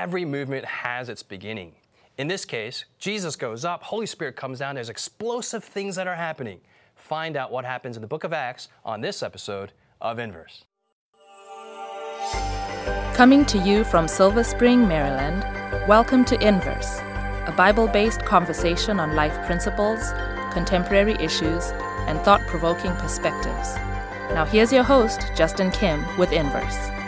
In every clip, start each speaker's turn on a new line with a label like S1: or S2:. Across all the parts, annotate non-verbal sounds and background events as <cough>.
S1: every movement has its beginning. In this case, Jesus goes up, Holy Spirit comes down, there's explosive things that are happening. Find out what happens in the book of Acts on this episode of Inverse.
S2: Coming to you from Silver Spring, Maryland, welcome to Inverse, a Bible based conversation on life principles, contemporary issues, and thought provoking perspectives. Now, here's your host, Justin Kim, with Inverse.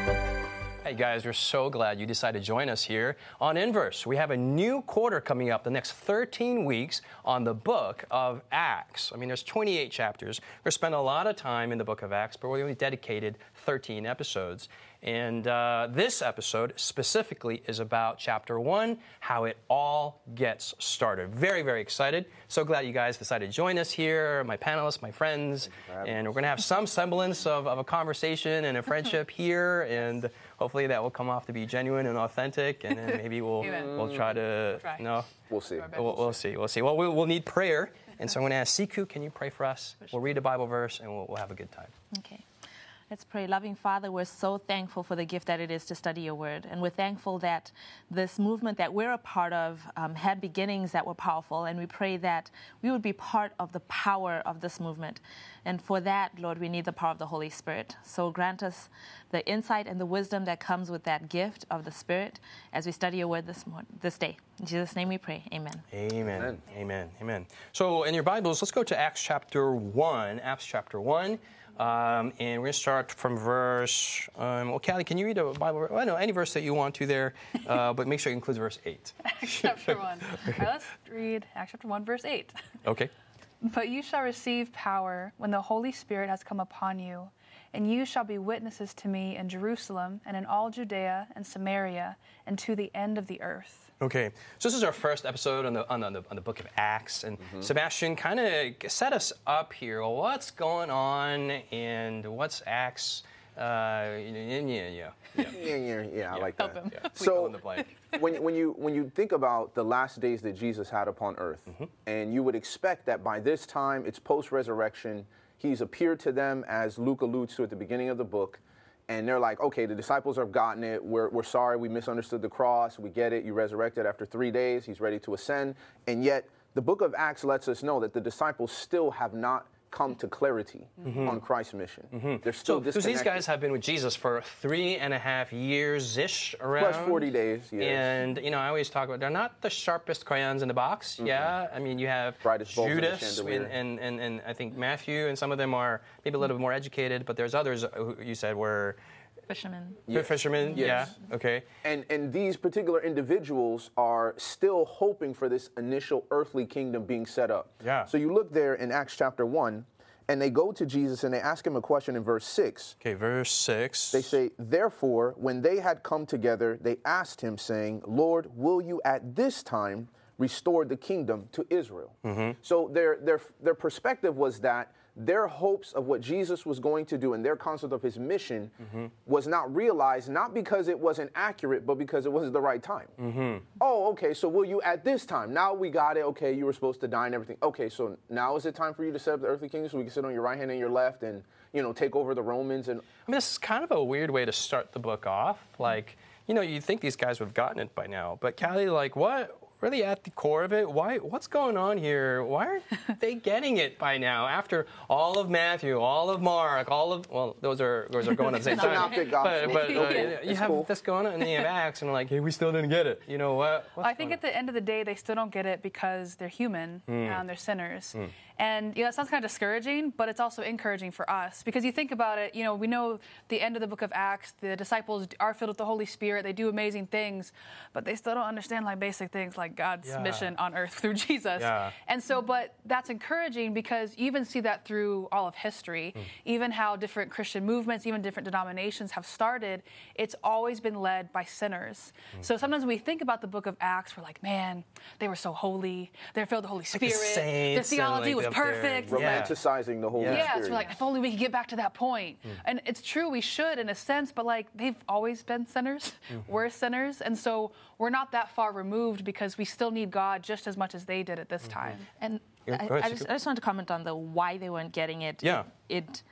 S1: Guys, we're so glad you decided to join us here on Inverse. We have a new quarter coming up the next 13 weeks on the book of Acts. I mean, there's 28 chapters. We're going to spend a lot of time in the book of Acts, but we only dedicated 13 episodes. And uh, this episode specifically is about chapter one, how it all gets started. Very, very excited. So glad you guys decided to join us here, my panelists, my friends. And we're going to have some semblance of, of a conversation and a friendship <laughs> here. And hopefully that will come off to be genuine and authentic. And then maybe we'll, <laughs> we'll try to,
S3: Try.
S1: no,
S4: We'll see.
S1: We'll, we'll see. We'll see. Well, we, we'll need prayer. And so I'm going to ask Siku, can you pray for us? We'll read a Bible verse and we'll, we'll have a good time.
S2: Okay. Let's pray. Loving Father, we're so thankful for the gift that it is to study your word. And we're thankful that this movement that we're a part of um, had beginnings that were powerful. And we pray that we would be part of the power of this movement. And for that, Lord, we need the power of the Holy Spirit. So grant us the insight and the wisdom that comes with that gift of the Spirit as we study your word this, mor- this day. In Jesus' name we pray. Amen.
S1: Amen.
S4: Amen.
S1: Amen. Amen. So, in your Bibles, let's go to Acts chapter 1. Acts chapter 1. Um, and we're going to start from verse. Um, well, Callie, can you read a Bible? verse? Well, no, any verse that you want to there, uh, <laughs> but make sure it includes verse 8.
S3: Acts chapter 1. <laughs> All right, let's read Acts chapter 1, verse 8.
S1: Okay.
S3: But you shall receive power when the Holy Spirit has come upon you, and you shall be witnesses to me in Jerusalem and in all Judea and Samaria and to the end of the earth.
S1: Okay, so this is our first episode on the on the, on the book of Acts, and Sebastian kind of set us up here. What's going on, and what's Acts? Uh, yeah, yeah, yeah, yeah.
S4: Yeah, yeah, yeah, I like
S3: Help
S4: that.
S3: him.
S1: yeah. <laughs>
S4: So-
S1: the blank.
S4: when, when you when you think about the last days that Jesus had upon earth, and you would expect that by this time it's post resurrection, he's appeared to them as Luke alludes to at the beginning of the book, and they're like, okay, the disciples have gotten it. We're, we're sorry, we misunderstood the cross. We get it. You resurrected after three days. He's ready to ascend, and yet the book of Acts lets us know that the disciples still have not come to clarity mm-hmm. on Christ's mission. Mm-hmm. They're still
S1: So, because these guys have been with Jesus for three and a half years ish around.
S4: Plus 40 days, yes.
S1: And, you know, I always talk about they're not the sharpest crayons in the box. Yeah. I mean, you have
S4: Brightest
S1: Judas and, and, and, and I think Matthew, and some of them are maybe a little bit more educated, but there's others who you said were
S2: Fishermen.
S4: Yes.
S1: fishermen.
S4: Yes.
S1: Yeah. Okay.
S4: And and these particular individuals are still hoping for this initial earthly kingdom being set up.
S1: Yeah.
S4: So you look there in Acts chapter 1 and they go to Jesus and they ask him a question in verse 6.
S1: Okay, verse 6.
S4: They say, "Therefore, when they had come together, they asked him saying, "Lord, will you at this time restore the kingdom to Israel?" Mm-hmm. So their their their perspective was that their hopes of what Jesus was going to do and their concept of his mission mm-hmm. was not realized, not because it wasn't accurate, but because it wasn't the right time. Mm-hmm. Oh, okay, so will you at this time? Now we got it. Okay, you were supposed to die and everything. Okay, so now is it time for you to set up the earthly kingdom so we can sit on your right hand and your left and, you know, take over the Romans and
S1: I mean, this is kind of a weird way to start the book off. Like, you know, you'd think these guys would have gotten it by now, but Callie, like, what? Really at the core of it, why? What's going on here? Why aren't <laughs> they getting it by now? After all of Matthew, all of Mark, all of well, those are those are going at the same time.
S4: Synoptic
S1: But,
S4: gospel.
S1: but uh,
S4: Okay,
S1: you
S4: it's
S1: have
S4: cool.
S1: this going on, and then you have Acts, and like, hey, we still didn't get it. You know what? What's
S3: I think
S1: going
S3: at the end of the day, they still don't get it because they're human and they're sinners. And you know, it sounds kind of discouraging, but it's also encouraging for us because you think about it. You know, we know the end of the book of Acts. The disciples are filled with the Holy Spirit. They do amazing things, but they still don't understand like basic things like God's
S1: Yeah.
S3: mission on earth through <laughs> Jesus.
S1: Yeah.
S3: And so, but that's encouraging because you even see that through all of history, hmm. even how different Christian movements, even different denominations have started, it's always been led by sinners. Hmm. So sometimes when we think about the book of Acts, we're like, man, they were so holy. They're filled with the Holy
S1: Like the
S3: Spirit. Their theology
S1: like,
S3: was
S1: up there.
S3: perfect.
S1: Yeah.
S4: romanticizing the whole.
S1: Yeah.
S3: Yeah, so like, if only we could get back to that point.
S1: Hmm.
S3: And it's true, we should in a sense, but like they've always been sinners.
S1: Mm-hmm.
S3: We're sinners. And so we're not that far removed because we still need God just as much as they did at this time.
S2: And
S1: Yeah,
S2: I,
S1: ahead,
S2: I, just,
S1: Siku.
S2: I just want to comment on the why they weren't getting it.
S1: Yeah.
S2: It, it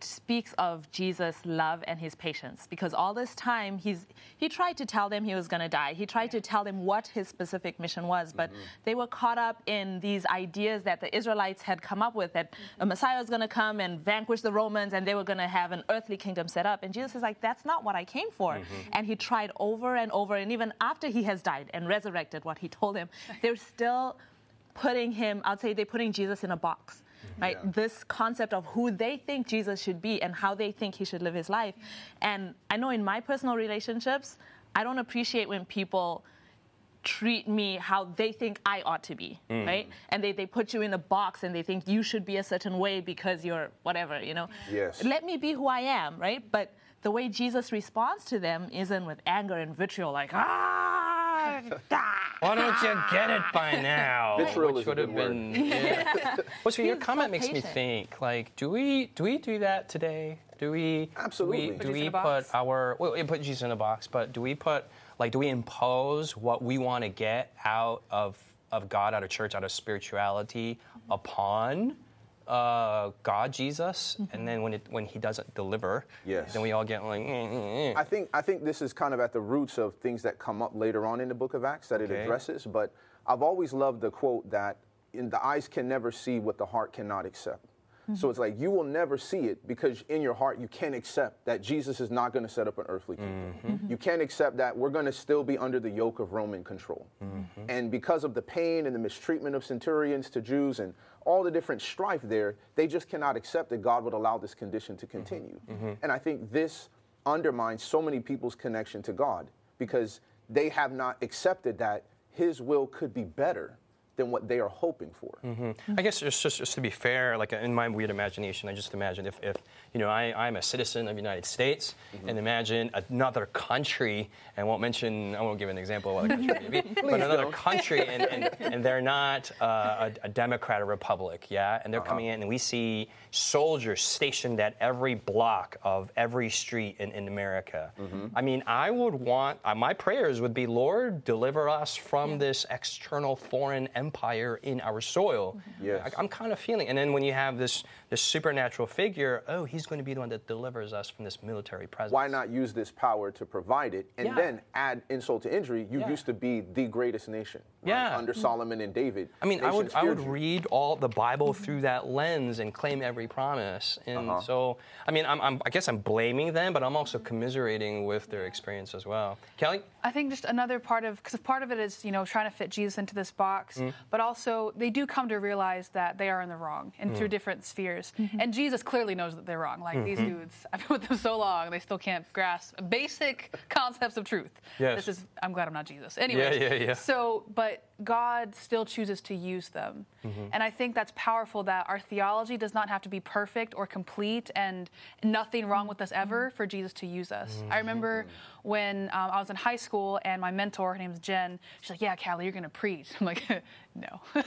S2: speaks of Jesus' love and his patience because all this time he's he tried to tell them he was going to die. He tried to tell them what his specific mission was, but mm-hmm. they were caught up in these ideas that the Israelites had come up with that a Messiah was going to come and vanquish the Romans and they were going to have an earthly kingdom set up. And Jesus is like, that's not what I came for. Mm-hmm. And he tried over and over, and even after he has died and resurrected, what he told them, <laughs> they're still putting him. I'd say they're putting Jesus in a box right? Yeah. This concept of who they think Jesus should be and how they think he should live his life. And I know in my personal relationships, I don't appreciate when people treat me how they think I ought to be, mm. right? And they, they put you in a box and they think you should be a certain way because you're whatever, you know?
S4: Yes.
S2: Let me be who I am, right? But the way Jesus responds to them isn't with anger and vitriol, like, ah, <laughs>
S1: why don't you get it by <laughs> now?
S4: Vitriol Which would have been. <laughs>
S1: Yeah. well, so your comment so makes me think. Like, do we do we do that today? Do we
S4: absolutely?
S1: Do we, do we put our well, we put Jesus in a box, but do we put like do we impose what we want to get out of of God, out of church, out of spirituality upon uh, God, Jesus, mm-hmm. and then when it, when He doesn't deliver,
S4: yes.
S1: then we all get like. Mm, mm,
S4: mm. I think I think this is kind of at the roots of things that come up later on in the Book of Acts that okay. it addresses. But I've always loved the quote that in the eyes can never see what the heart cannot accept. Mm-hmm. So it's like you will never see it because in your heart you can't accept that Jesus is not going to set up an earthly kingdom. Mm-hmm. You can't accept that we're going to still be under the yoke of Roman control. Mm-hmm. And because of the pain and the mistreatment of centurions to Jews and all the different strife there, they just cannot accept that God would allow this condition to continue. Mm-hmm. And I think this undermines so many people's connection to God because they have not accepted that His will could be better than what they are hoping for.
S1: Mm-hmm. I guess just, just, just to be fair, like in my weird imagination, I just imagine if, if you know I, I'm a citizen of the United States, mm-hmm. and imagine another country, and I won't mention, I won't give an example of what country maybe, <laughs> but another don't. country, and, and, <laughs> and, they're not uh, a, a, Democrat or Republic, yeah, and they're uh-huh. coming in, and we see soldiers stationed at every block of every street in, in America. Mm-hmm. I mean, I would want uh, my prayers would be, Lord, deliver us from yeah. this external foreign empire empire in our soil.
S4: Yes.
S1: I, am kind of feeling. And then when you have this this supernatural figure, oh, he's going to be the one that delivers us from this military presence.
S4: Why not use this power to provide it and yeah. then add insult to injury? You yeah. used to be the greatest nation. Right?
S1: Yeah.
S4: Under Solomon and David.
S1: I mean, I would I would you. read all the Bible through that lens and claim every promise. And uh-huh. so, I mean, I'm, I'm, I guess I'm blaming them, but I'm also commiserating with their experience as well. Kelly?
S3: I think just another part of, because part of it is, you know, trying to fit Jesus into this box, mm. But also they do come to realize that they are in the wrong and mm. through different spheres. Mm-hmm. And Jesus clearly knows that they're wrong. Like mm-hmm. these dudes, I've been with them so long, they still can't grasp basic concepts of truth.
S1: Yes.
S3: This is, I'm glad I'm not Jesus. Anyway.
S1: Yeah, yeah, yeah.
S3: So, but God still chooses to use them. Mm-hmm. And I think that's powerful that our theology does not have to be perfect or complete and nothing wrong with us ever for Jesus to use us. Mm-hmm. I remember when um, I was in high school and my mentor, her name's Jen, she's like, Yeah, Callie, you're going to preach. <laughs> I'm like, No, <laughs>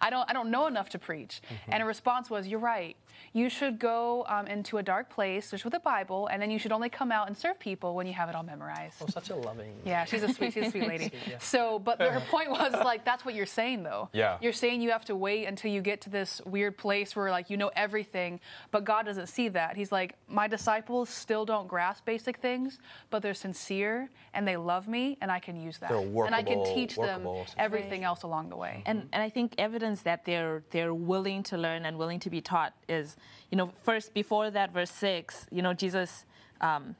S3: I, don't, I don't know enough to preach. Mm-hmm. And her response was, You're right. You should go um, into a dark place just with a Bible, and then you should only come out and serve people when you have it all memorized.
S1: Oh, such a loving.
S3: Yeah, she's a sweet, she's a sweet lady. <laughs> yeah. So, but her <laughs> point was like, That's what you're saying, though.
S1: Yeah.
S3: You're saying you have to wait until you get to this weird place where, like, you know everything, but God doesn't see that. He's like, My disciples still don't grasp basic things, but they're sincere and they love me, and I can use that.
S1: Workable,
S3: and I can teach them everything else along the way.
S2: And, and I think evidence that they're, they're willing to learn and willing to be taught is, you know, first, before that, verse 6, you know, Jesus, um,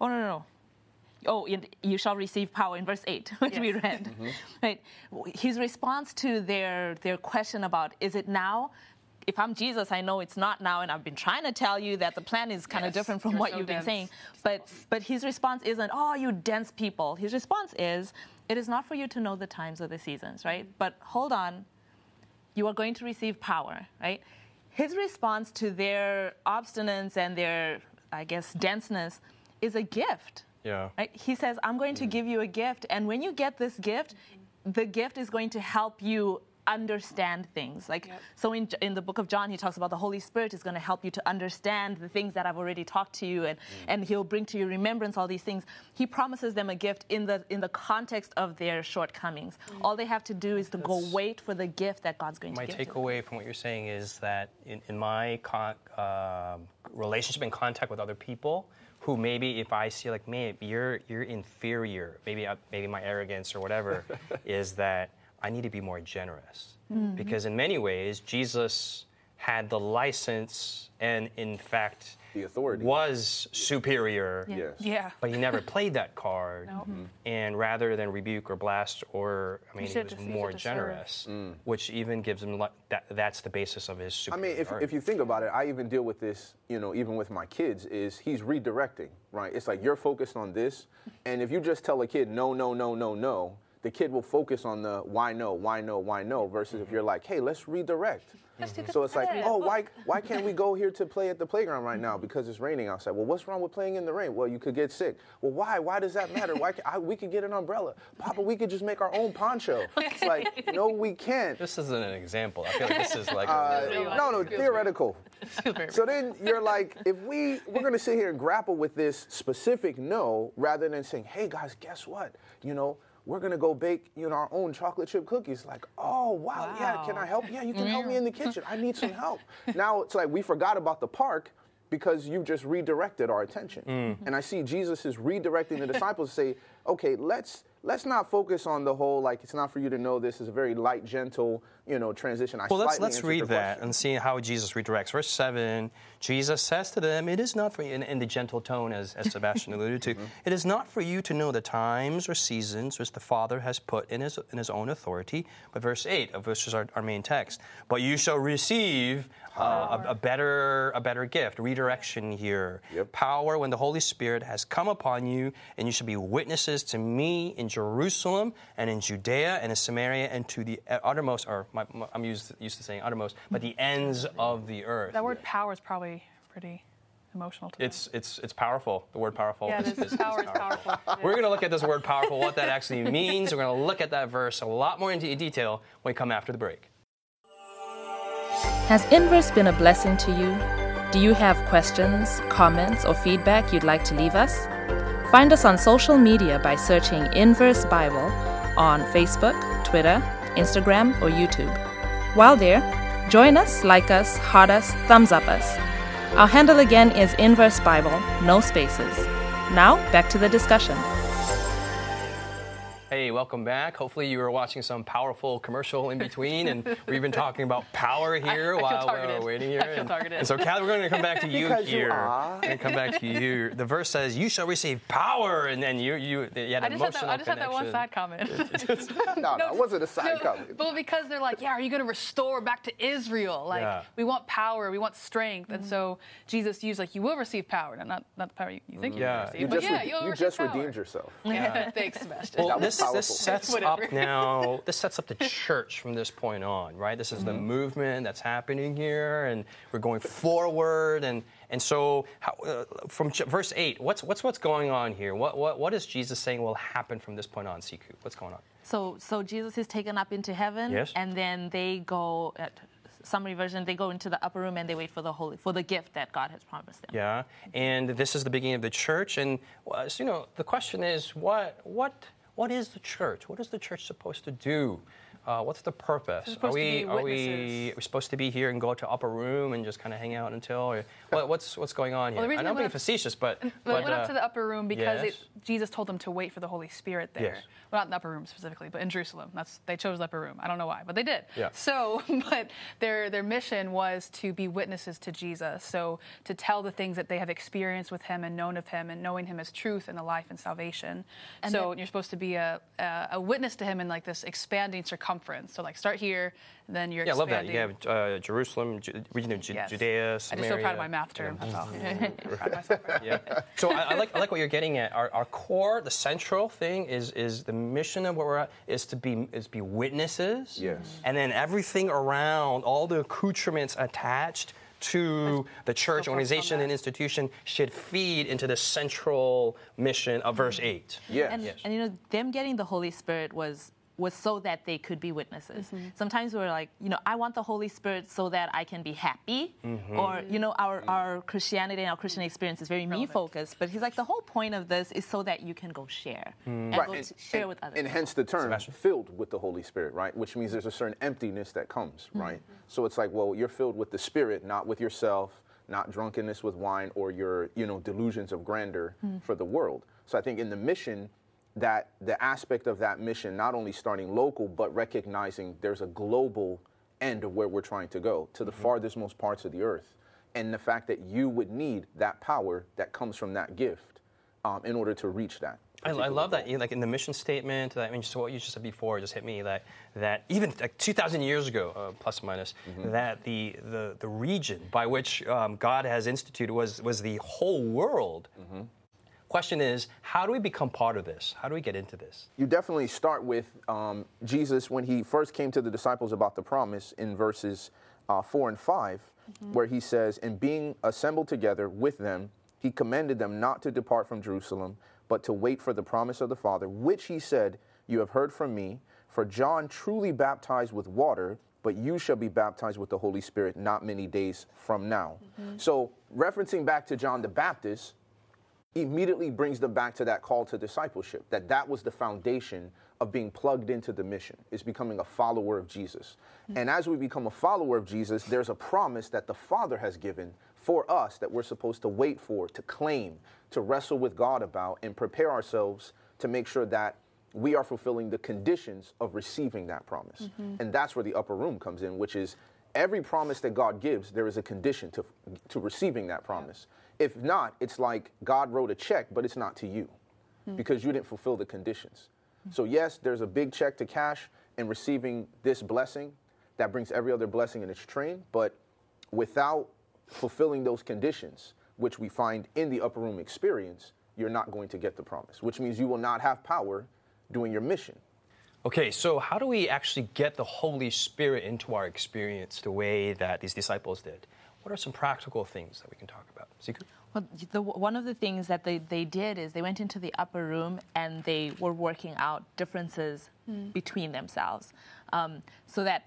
S2: oh, no, no, no oh, you shall receive power in verse 8, <laughs> which yes. we read. Mm-hmm. <laughs> Right? His response to their, their question about, is it now? If I'm Jesus, I know it's not now, and I've been trying to tell you that the plan is kind yes, of different from what so you've dense. been saying. But, but his response isn't, oh, you dense people. His response is, it is not for you to know the times or the seasons, right? But hold on, you are going to receive power, right? His response to their obstinance and their, I guess, denseness is a gift
S1: yeah.
S2: Right? He says, I'm going to give you a gift, and when you get this gift, the gift is going to help you understand things. Like so in in the book of John he talks about the Holy Spirit is going to help you to understand the things that I've already talked to you and mm. and he'll bring to your remembrance all these things. He promises them a gift in the in the context of their shortcomings. Mm. All they have to do is to go wait for the gift that God's going to give. to them.
S1: takeaway from what you're saying is that in, in my con- uh, relationship and contact with other people, who maybe if I see like, man, you're you're inferior, maybe I, maybe my arrogance or whatever, <laughs> is that I need to be more generous because in many ways Jesus had the license and in fact
S4: The authority.
S1: was superior.
S2: Yeah.
S4: Yes.
S3: Yeah.
S1: But he never played that card.
S3: No. Mhm.
S1: And rather than rebuke or blast, or I mean, he
S3: should
S1: was
S3: just
S1: more
S3: it to serve.
S1: generous, which even gives him like that. That's the basis of his.
S4: I mean, if, if you think about it, I even deal with this, you know, even with my kids, is he's redirecting, right? It's like you're focused on this, and if you just tell a kid no, no, no, no, no, the kid will focus on the why no, why no, why no, versus if you're like, hey, let's redirect.
S3: Let's do this
S4: So it's like, oh, why why <laughs> can't we go here to play at the playground right now because it's raining outside? Well, what's wrong with playing in the rain? Well, you could get sick. Well, why? Why does that matter? Why can, I, we could get an umbrella, Papa? We could just make our own poncho. <laughs> It's like, no, we can't.
S1: this isn't an example. I feel like this is like.
S4: Uh,
S1: a,
S4: no, no, theoretical. <laughs> So then you're like, if we we're gonna sit here and grapple with this specific no, rather than saying, hey guys, guess what? You know, we're gonna go bake you know our own chocolate chip cookies. Like, oh wow, yeah, can I help? Yeah, you can help me in the kitchen. I need some help. <laughs> now it's like we forgot about the park because you just redirected our attention. Mm. And I see Jesus is redirecting the disciples to say, okay, let's let's not focus on the whole like it's not for you to know this is a very light, gentle, you know, transition. I
S1: well, let's let's read that
S4: question.
S1: and see how Jesus redirects. Verse seven. Jesus says to them, "It is not for you." In, in the gentle tone, as, as Sebastian <laughs> alluded to, "It is not for you to know the times or seasons which the Father has put in His in His own authority." But verse eight, of which is our, our main text, "But you shall receive uh, a, a better a better gift." Redirection here.
S4: Yep.
S1: Power when the Holy Spirit has come upon you, and you shall be witnesses to me in Jerusalem and in Judea and in Samaria and to the uttermost, or my, my- I'm used, used to saying uttermost, but the ends of the earth.
S3: That word power is probably pretty emotional to them.
S1: It's it's it's powerful. The word powerful.
S3: yeah,
S1: is,
S3: this <laughs>
S1: is-
S3: power is powerful.
S1: We're going to look at this word powerful, what that actually means. We're going to look at that verse a lot more into detail when we come after the break.
S5: Has Inverse been a blessing to you? Do you have questions, comments, or feedback you'd like to leave us? Find us on social media by searching Inverse Bible on Facebook, Twitter, Instagram, or YouTube. While there, join us, like us, heart us, thumbs up us. Our handle again is Inverse Bible, no spaces. Now, back to the discussion.
S1: Hey, welcome back. Hopefully, you were watching some powerful commercial in between, and <laughs> we've been talking about power here
S3: I feel
S1: while we're waiting here.
S3: I feel
S1: and,
S3: targeted.
S1: and so, Callie, we're going to come back to you
S4: Because
S1: here.
S4: are.
S1: We're going come back to you. The verse says, "You shall receive power," and then you you, you had
S3: I
S1: an
S3: just, had that,
S1: emotional
S3: I just had that one side comment. <laughs>
S4: No, no, it wasn't a side
S3: No,
S4: comment.
S3: But because they're like, yeah, are you going to restore back to Israel? Like,
S1: Yeah.
S3: we want power, we want strength. And so Jesus used, like, you will receive power. Now, not, not the power you, you think you're mm.
S1: Yeah.
S3: going to
S4: You
S3: receive, but
S4: just,
S3: yeah,
S4: re-
S3: you'll
S4: you
S3: receive
S4: just
S3: power.
S4: redeemed yourself. <laughs>
S3: Yeah. Thanks, Sebastian.
S1: Well, this, this sets
S3: Whatever.
S1: up <laughs> now. This sets up the church from this point on, right? This is the
S3: Mm-hmm.
S1: movement that's happening here, and we're going forward. And and so, how, uh, from ch- verse eight, what's what's what's going on here? What what what is Jesus saying will happen from this point on? Siku, what's going on?
S2: So, so Jesus is taken up into heaven,
S1: Yes.
S2: and then they go. At summary version, they go into the upper room and they wait for the holy for the gift that God has promised them.
S1: Yeah, and this is the beginning of the church. And uh, so, you know, the question is, what what what is the church? What is the church supposed to do? Uh, what's the purpose?
S3: They're supposed
S1: are we are we supposed to be here and go to upper room and just kind of hang out until? Or what, what's what's going on here?
S3: the reason
S1: I know I'm
S3: they
S1: being
S3: up-
S1: facetious, but <laughs>
S3: But,
S1: but,
S3: we went up
S1: uh,
S3: to the upper room because
S1: yes.
S3: it, Jesus told them to wait for the Holy Spirit there.
S1: Yes.
S3: Well, not in the upper room specifically, but in Jerusalem. That's they chose the upper room. I don't know why, but they did.
S1: Yeah.
S3: So, <laughs> but their their mission was to be witnesses to Jesus. So to tell the things that they have experienced with Him and known of Him and knowing Him as truth and the life and salvation.
S2: And
S3: so
S2: then-
S3: you're supposed to be a, a a witness to Him in like this expanding circumference. So like start here, then you're
S1: yeah, I love that.
S3: expanding.
S1: You have uh, Jerusalem, Ju- region of Ju-
S3: Yes.
S1: Judea,
S3: I'm just so proud of my math term. That's all. <laughs> <laughs> proud of myself.
S1: yeah. So I, I like I like what you're getting at. Our, our core, the central thing is is the mission of where we're at is to be is be witnesses.
S4: Yes.
S1: And then everything around, all the accoutrements attached to the church
S3: focused on
S1: organization and institution should feed into the central mission of verse eight.
S4: Yes.
S2: And,
S1: Yes.
S2: and you know, them getting the Holy Spirit was was so that they could be witnesses.
S3: Mm-hmm.
S2: Sometimes we're like, you know, I want the Holy Spirit so that I can be happy.
S1: Mm-hmm.
S2: Or, you know, our, our Christianity and our Christian experience is very me focused. But he's like, the whole point of this is so that you can go share and
S4: Right,
S2: go
S4: and-
S2: share
S4: and-
S2: with others.
S4: And hence the term
S1: Sebastian.
S4: filled with the Holy Spirit, right? Which means there's a certain emptiness that comes, right? So it's like, well, you're filled with the Spirit, not with yourself, not drunkenness with wine or your, you know, delusions of grandeur for the world. So I think in the mission, that the aspect of that mission, not only starting local, but recognizing there's a global end of where we're trying to go to the farthest most parts of the earth. And the fact that you would need that power that comes from that gift um, in order to reach that.
S1: I, I love that.
S4: goal.
S1: You know, Like in the mission statement, I mean, just what you just said before just hit me that that even like 2,000 years ago, uh, plus or minus,
S4: Mm-hmm.
S1: that the, the the region by which um, God has instituted was was the whole world.
S4: Mm-hmm.
S1: Question is, how do we become part of this? How do we get into this?
S4: you definitely start with um, Jesus when he first came to the disciples about the promise in verses uh, 4 and 5, where he says, And being assembled together with them, he commanded them not to depart from Jerusalem, but to wait for the promise of the Father, which he said, You have heard from me. For John truly baptized with water, but you shall be baptized with the Holy Spirit not many days from now. So, referencing back to John the Baptist, immediately brings them back to that call to discipleship that that was the foundation of being plugged into the mission is becoming a follower of jesus. Mm-hmm. And as we become a follower of jesus there's a promise that the father has given for us that we're supposed to wait for to claim to wrestle with god about and prepare ourselves to make sure that we are fulfilling the conditions of receiving that promise. Mm-hmm. And that's where the upper room comes in which is every promise that god gives there is a condition to, to receiving that promise if not, it's like God wrote a check, but it's not to you hmm. because you didn't fulfill the conditions. So, yes, there's a big check to cash in receiving this blessing that brings every other blessing in its train, but without fulfilling those conditions, which we find in the upper room experience, you're not going to get the promise, which means you will not have power doing your mission.
S1: Okay, so how do we actually get the Holy Spirit into our experience the way that these disciples did? What are some practical things that we can talk about? Siku?
S2: Well, the, one of the things that they, they did is they went into the upper room and they were working out differences between themselves. Um, so that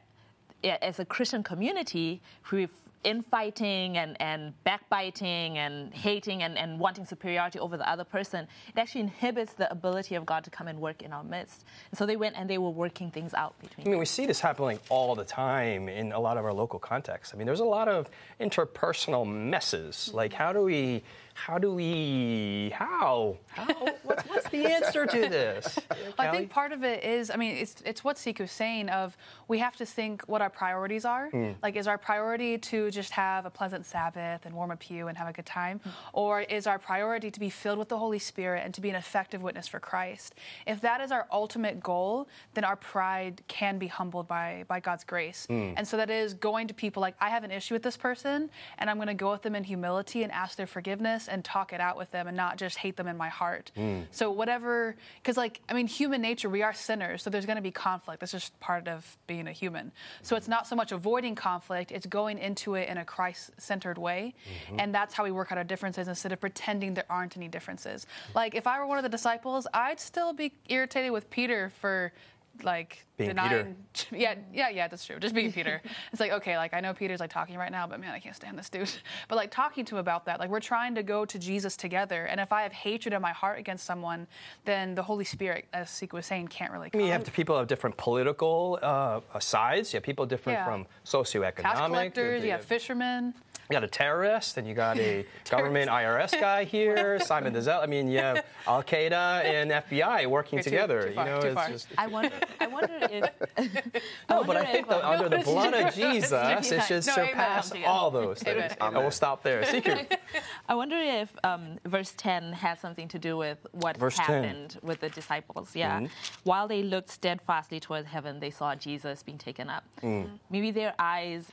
S2: as a Christian community, we've infighting and, and backbiting and hating and, and wanting superiority over the other person, it actually inhibits the ability of God to come and work in our midst. And so they went and they were working things out between
S1: I mean, we see this happening all the time in a lot of our local contexts. I mean, there's a lot of interpersonal messes. Mm-hmm. Like, how do we, how do we, how? How? What's, what's the answer to this? <laughs>
S3: I think part of it is, I mean, it's it's what Siku's saying of we have to think what our priorities are. Hmm. Like, is our priority to just have a pleasant Sabbath and warm a pew and have a good time, or is our priority to be filled with the Holy Spirit and to be an effective witness for Christ? If that is our ultimate goal, then our pride can be humbled by by God's grace, hmm. and so that is going to people like I have an issue with this person, and I'm going to go with them in humility and ask their forgiveness and talk it out with them, and not just hate them in my heart. Hmm. So whatever, because like I mean, human nature, we are sinners, so there's going to be conflict. That's just part of being a human. So it's not so much avoiding conflict; it's going into it in a Christ-centered way, mm-hmm. and that's how we work out our differences instead of pretending there aren't any differences. Like if I were one of the disciples, I'd still be irritated with Peter for like
S1: Being
S3: denying <laughs> yeah yeah yeah that's true just being peter <laughs> it's like okay like i know peter's like talking right now but man i can't stand this dude <laughs> but like talking to him about that like we're trying to go to jesus together and if i have hatred in my heart against someone then the holy spirit as Siku was saying can't really Come.
S1: I mean, you have people of different political uh, sides. You have people different
S3: Yeah.
S1: from socioeconomic.
S3: tax collectors
S1: you
S3: have fishermen
S1: You got a terrorist, and you got a <laughs> government IRS guy here, <laughs> Simon the Zealot. I mean, you have Al Qaeda and FBI working
S3: Okay, too-
S1: together.
S3: too far,
S1: you know,
S3: too
S1: it's
S3: far.
S1: just
S2: I wonder, I wonder if. <laughs>
S1: no, but I think
S2: if,
S1: that under the blood of Jesus, it should
S3: No,
S1: surpass all those
S3: Amen.
S1: things. And we'll stop there. Siku.
S2: I wonder if um, verse 10 has something to do with what
S1: Verse 10.
S2: happened with the disciples. Yeah. While they looked steadfastly toward heaven, they saw Jesus being taken up. Maybe their eyes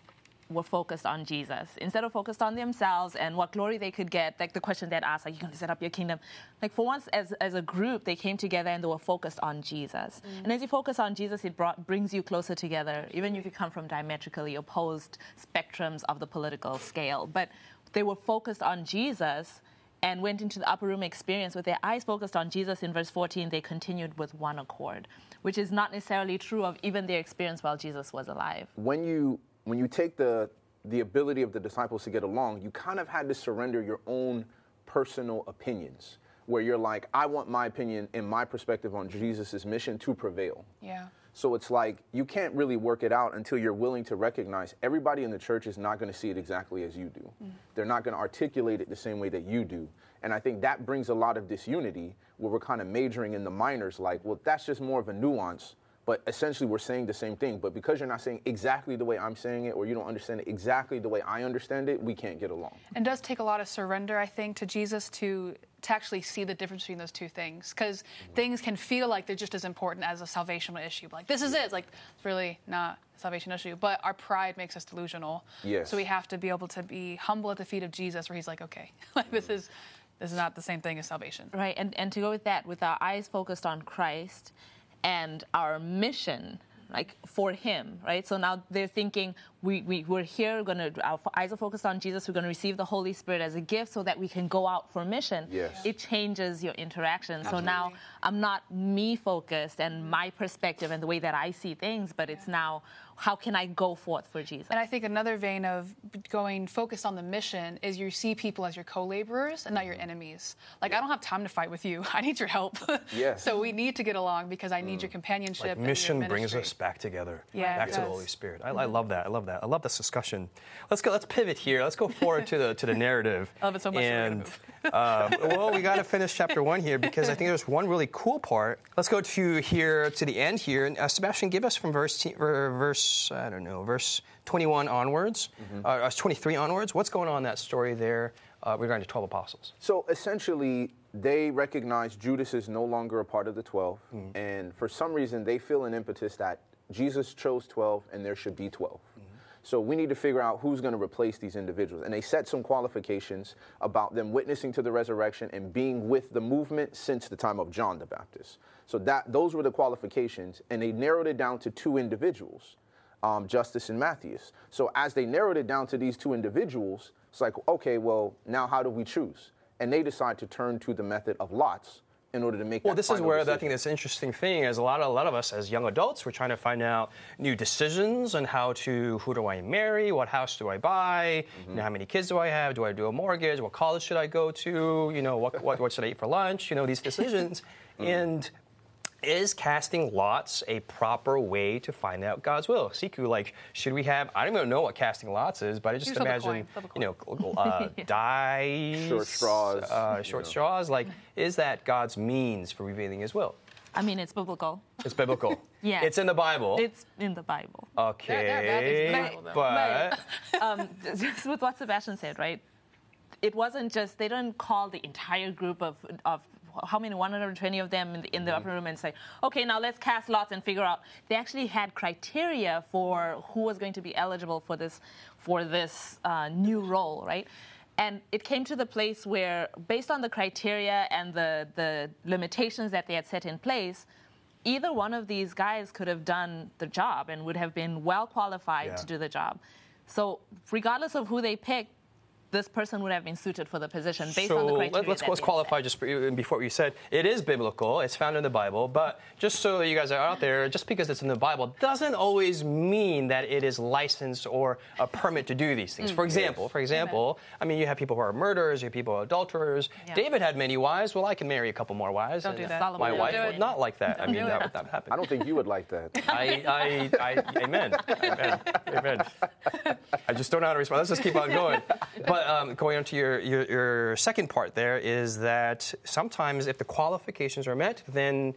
S2: were focused on Jesus instead of focused on themselves and what glory they could get. Like the question that asked, like, you're going to set up your kingdom. Like for once, as, as a group, they came together and they were focused on Jesus. Mm. And as you focus on Jesus, it brought, brings you closer together, even if you come from diametrically opposed spectrums of the political scale. But they were focused on Jesus and went into the upper room experience with their eyes focused on Jesus in verse 14, they continued with one accord, which is not necessarily true of even their experience while Jesus was alive.
S4: when you when you take the the ability of the disciples to get along, you kind of had to surrender your own personal opinions, where you're like, I want my opinion and my perspective on Jesus' mission to prevail.
S3: Yeah.
S4: So it's like you can't really work it out until you're willing to recognize everybody in the church is not going to see it exactly as you do. Mm. They're not going to articulate it the same way that you do. And I think that brings a lot of disunity where we're kind of majoring in the minors, like, well, that's just more of a nuance. But essentially, we're saying the same thing. But because you're not saying exactly the way I'm saying it, or you don't understand it exactly the way I understand it, we can't get along.
S3: And does take a lot of surrender, I think, to Jesus to to actually see the difference between those two things. Because mm-hmm. things can feel like they're just as important as a salvational issue. Like this is it. It's like it's really not a salvation issue. But our pride makes us delusional.
S4: Yes.
S3: So we have to be able to be humble at the feet of Jesus, where He's like, okay, <laughs> like this mm-hmm. is this is not the same thing as salvation.
S2: Right, and, and to go with that, with our eyes focused on Christ and our mission, like for Him, right? So now they're thinking, we, we, we're here, we're gonna, our eyes are focused on Jesus, we're going to receive the Holy Spirit as a gift so that we can go out for mission.
S4: Yes.
S2: It changes your interaction. So now I'm not me focused and my perspective and the way that I see things, but it's now, how can I go forth for Jesus?
S3: And I think another vein of going focused on the mission is you see people as your co-laborers and not your enemies. Like I don't have time to fight with you. <laughs> I need your help.
S4: Yes. <laughs>
S3: so we need to get along because I need your companionship.
S1: Like
S3: and your
S1: mission brings us back together,
S3: Yeah,
S1: back to the. Holy Spirit. I, I love that. I love that. I love this discussion. Let's go. Let's pivot here. Let's go forward to the to the narrative. <laughs>
S3: I love it so much, so we're gonna
S1: And uh, well, we got to finish chapter one here because I think there's one really cool part. Let's go to here to the end here. And, uh, Sebastian, give us from verse te- er, verse I don't know verse 21 onwards,
S4: Mm-hmm.
S1: uh, uh, 23 onwards. What's going on in that story there uh, regarding the 12 apostles?
S4: So essentially, they recognize Judas is no longer a part of the 12.
S1: Mm-hmm.
S4: And for some reason, they feel an impetus that Jesus chose 12 and there should be 12.
S1: Mm-hmm.
S4: So we need to figure out who's going to replace these individuals. And they set some qualifications about them witnessing to the resurrection and being with the movement since the time of John the Baptist. So that those were the qualifications, and they narrowed it down to two individuals, um, Justus and Matthias. So as they narrowed it down to these two individuals, it's like, okay, well, now how do we choose? And they decide to turn to the method of lots in order to make.
S1: Well, this is where I think this interesting thing is a lot of a lot of us as young adults we're trying to find out new decisions on how to who do I marry, what house do I buy,
S4: Mm-hmm.
S1: you know, how many kids do I have, do I do a mortgage, what college should I go to, you know, what what, what should I eat for lunch, you know, these decisions,
S4: Mm. <laughs>
S1: and. Is casting lots a proper way to find out God's will? Siku, like, should we have? I don't even know what casting lots is, but I just
S3: You flip a
S1: imagine,
S3: coin, flip a
S1: you know, <laughs> uh, dice,
S4: Short straws,
S1: uh, short
S4: know.
S1: straws. Like, is that God's means for revealing His will?
S2: I mean, it's biblical.
S1: It's biblical. <laughs>
S2: yeah.
S1: It's in the Bible.
S2: It's in the Bible.
S1: okay.
S3: There- there are in the Bible, though.
S1: but <laughs>
S2: um, just with what Sebastian said, right? It wasn't just they didn't call the entire group of of how many 120 of them in the, in the upper room and say, okay, now let's cast lots and figure out. They actually had criteria for who was going to be eligible for this for this uh, new role, right? And it came to the place where, based on the criteria and the the limitations that they had set in place, either one of these guys could have done the job and would have been well qualified
S1: Yeah.
S2: to do the job. So, regardless of who they picked, this person would have been suited for the position based
S1: so
S2: on the criteria.
S1: let's,
S2: that
S1: let's qualify
S2: set.
S1: just before what you said. It is biblical. It's found in the Bible. But just so that you guys are out there, just because it's in the Bible doesn't always mean that it is licensed or a permit to do these
S2: Mm.
S1: things. For example, for example, I mean, you have people who are murderers, you have people who are adulterers.
S2: Yeah.
S1: David had many wives. Well, I can marry a couple more wives.
S3: Don't do that.
S2: Solomon
S1: My
S2: Don't
S1: wife
S2: do
S1: would not like that. I mean,
S3: do
S1: that
S3: it.
S1: would not happen.
S4: I don't think you would like that. <laughs>
S1: I, I, I, amen. Amen. Amen. <laughs> I just don't know how to respond. Let's just keep on going. <laughs> But um, going on to your, your, your second part there is that sometimes if the qualifications are met, then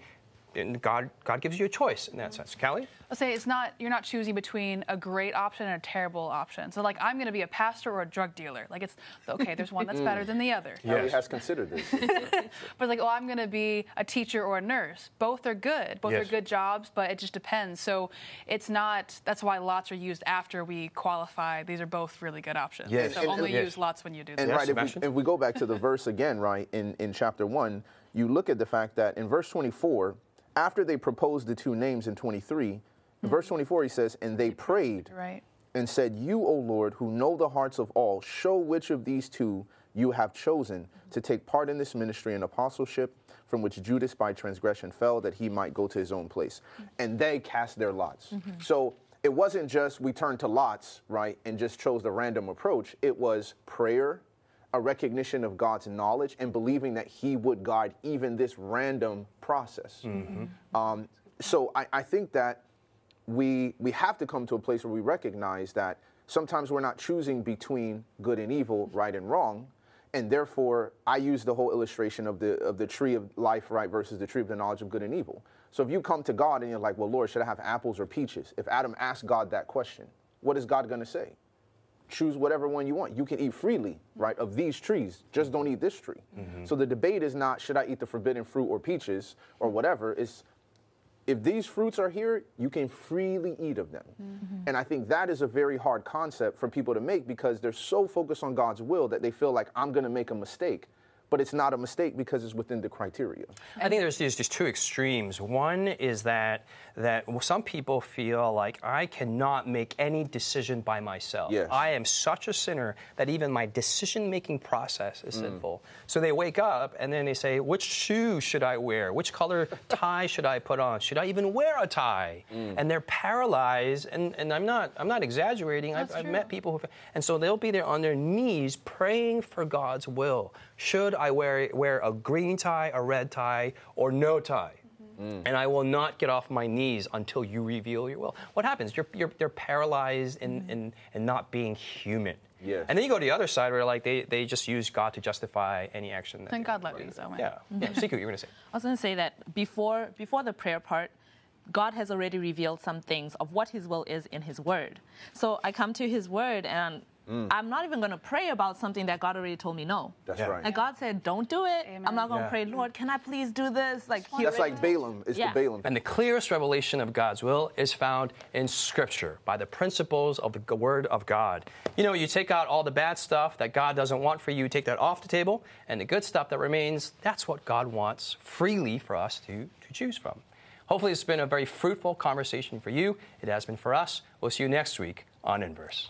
S1: then God, God gives you a choice in that mm-hmm. sense. Callie?
S3: I'll say it's not you're not choosing between a great option and a terrible option. So like I'm going to be a pastor or a drug dealer. Like it's okay. There's one that's mm. better than the other.
S4: Kelly has considered this. <laughs>
S3: But like, oh, I'm going to be a teacher or a nurse. Both are good. Both
S1: Yes.
S3: are good jobs, but it just depends. So it's not. That's why lots are used after we qualify. These are both really good options.
S1: Yes.
S3: So
S4: And-
S3: only
S1: and-
S3: use lots when you do this.
S1: And
S4: right, if we, if we go back to the verse again, right, in, in chapter 1, you look at the fact that in verse 24, after they proposed the two names in 23, in verse mm-hmm. 24 he says, And they prayed
S3: Right.
S4: and said, You, O Lord, who know the hearts of all, show which of these two you have chosen mm-hmm. to take part in this ministry and apostleship from which Judas by transgression fell that he might go to his own place. Mm-hmm. And they cast their lots.
S2: Mm-hmm.
S4: So it wasn't just we turned to lots, right, and just chose the random approach. It was prayer, a recognition of God's knowledge, and believing that He would guide even this random process. Um, so I, I think that we we have to come to a place where we recognize that sometimes we're not choosing between good and evil, right and wrong, and therefore I use the whole illustration of the of the tree of life, right, versus the tree of the knowledge of good and evil. So if you come to God and you're like, well, Lord, should I have apples or peaches? If Adam asked God that question, what is God going to say? Choose whatever one you want. You can eat freely, right, of these trees. Just don't eat this tree. Mm-hmm. So the debate is not should I eat the forbidden fruit or peaches or whatever. It's if these fruits are here, you can freely eat of them. Mm-hmm. And I think that is a very hard concept for people to make because they're so focused on God's will that they feel like I'm going to make a mistake. But it's not a mistake because it's within the criteria.
S1: I think there's these, these two extremes. One is that that some people feel like I cannot make any decision by myself.
S4: Yes.
S1: I am such a sinner that even my decision-making process is mm. sinful. So they wake up and then they say, "Which shoe should I wear? Which color <laughs> tie should I put on? Should I even wear a tie?" Mm. And they're paralyzed. And, and I'm not I'm not exaggerating. I've, I've met people who, and so they'll be there on their knees praying for God's will. Should I wear wear a green tie, a red tie, or no tie?
S3: Mm-hmm.
S1: And I will not get off my knees until you reveal your will. What happens? You're, you're, they're paralyzed in,
S3: Mm-hmm.
S1: in, in not being human.
S4: Yes.
S1: And then you go to the other side where like they, they just use God to justify any action. That
S3: Thank
S1: they-
S3: God love <laughs> you so much.
S1: Yeah. yeah. Siku, you're going to say.
S2: I was going to say that before before the prayer part, God has already revealed some things of what His will is in His Word. So I come to His Word and Mm. I'm not even going to pray about something that God already told me no.
S4: That's
S1: Yeah.
S4: right.
S2: And God said, don't do it. I'm not going to
S1: Yeah.
S2: pray, Lord, can I please do this? Like here
S4: That's
S2: it
S4: like. Balaam. It's
S2: Yeah.
S4: the Balaam.
S1: And the clearest revelation of God's will is found in Scripture by the principles of the Word of God. You know, you take out all the bad stuff that God doesn't want for you, take that off the table, and the good stuff that remains, that's what God wants freely for us to, to choose from. Hopefully, it's been a very fruitful conversation for you. It has been for us. We'll see you next week on Inverse.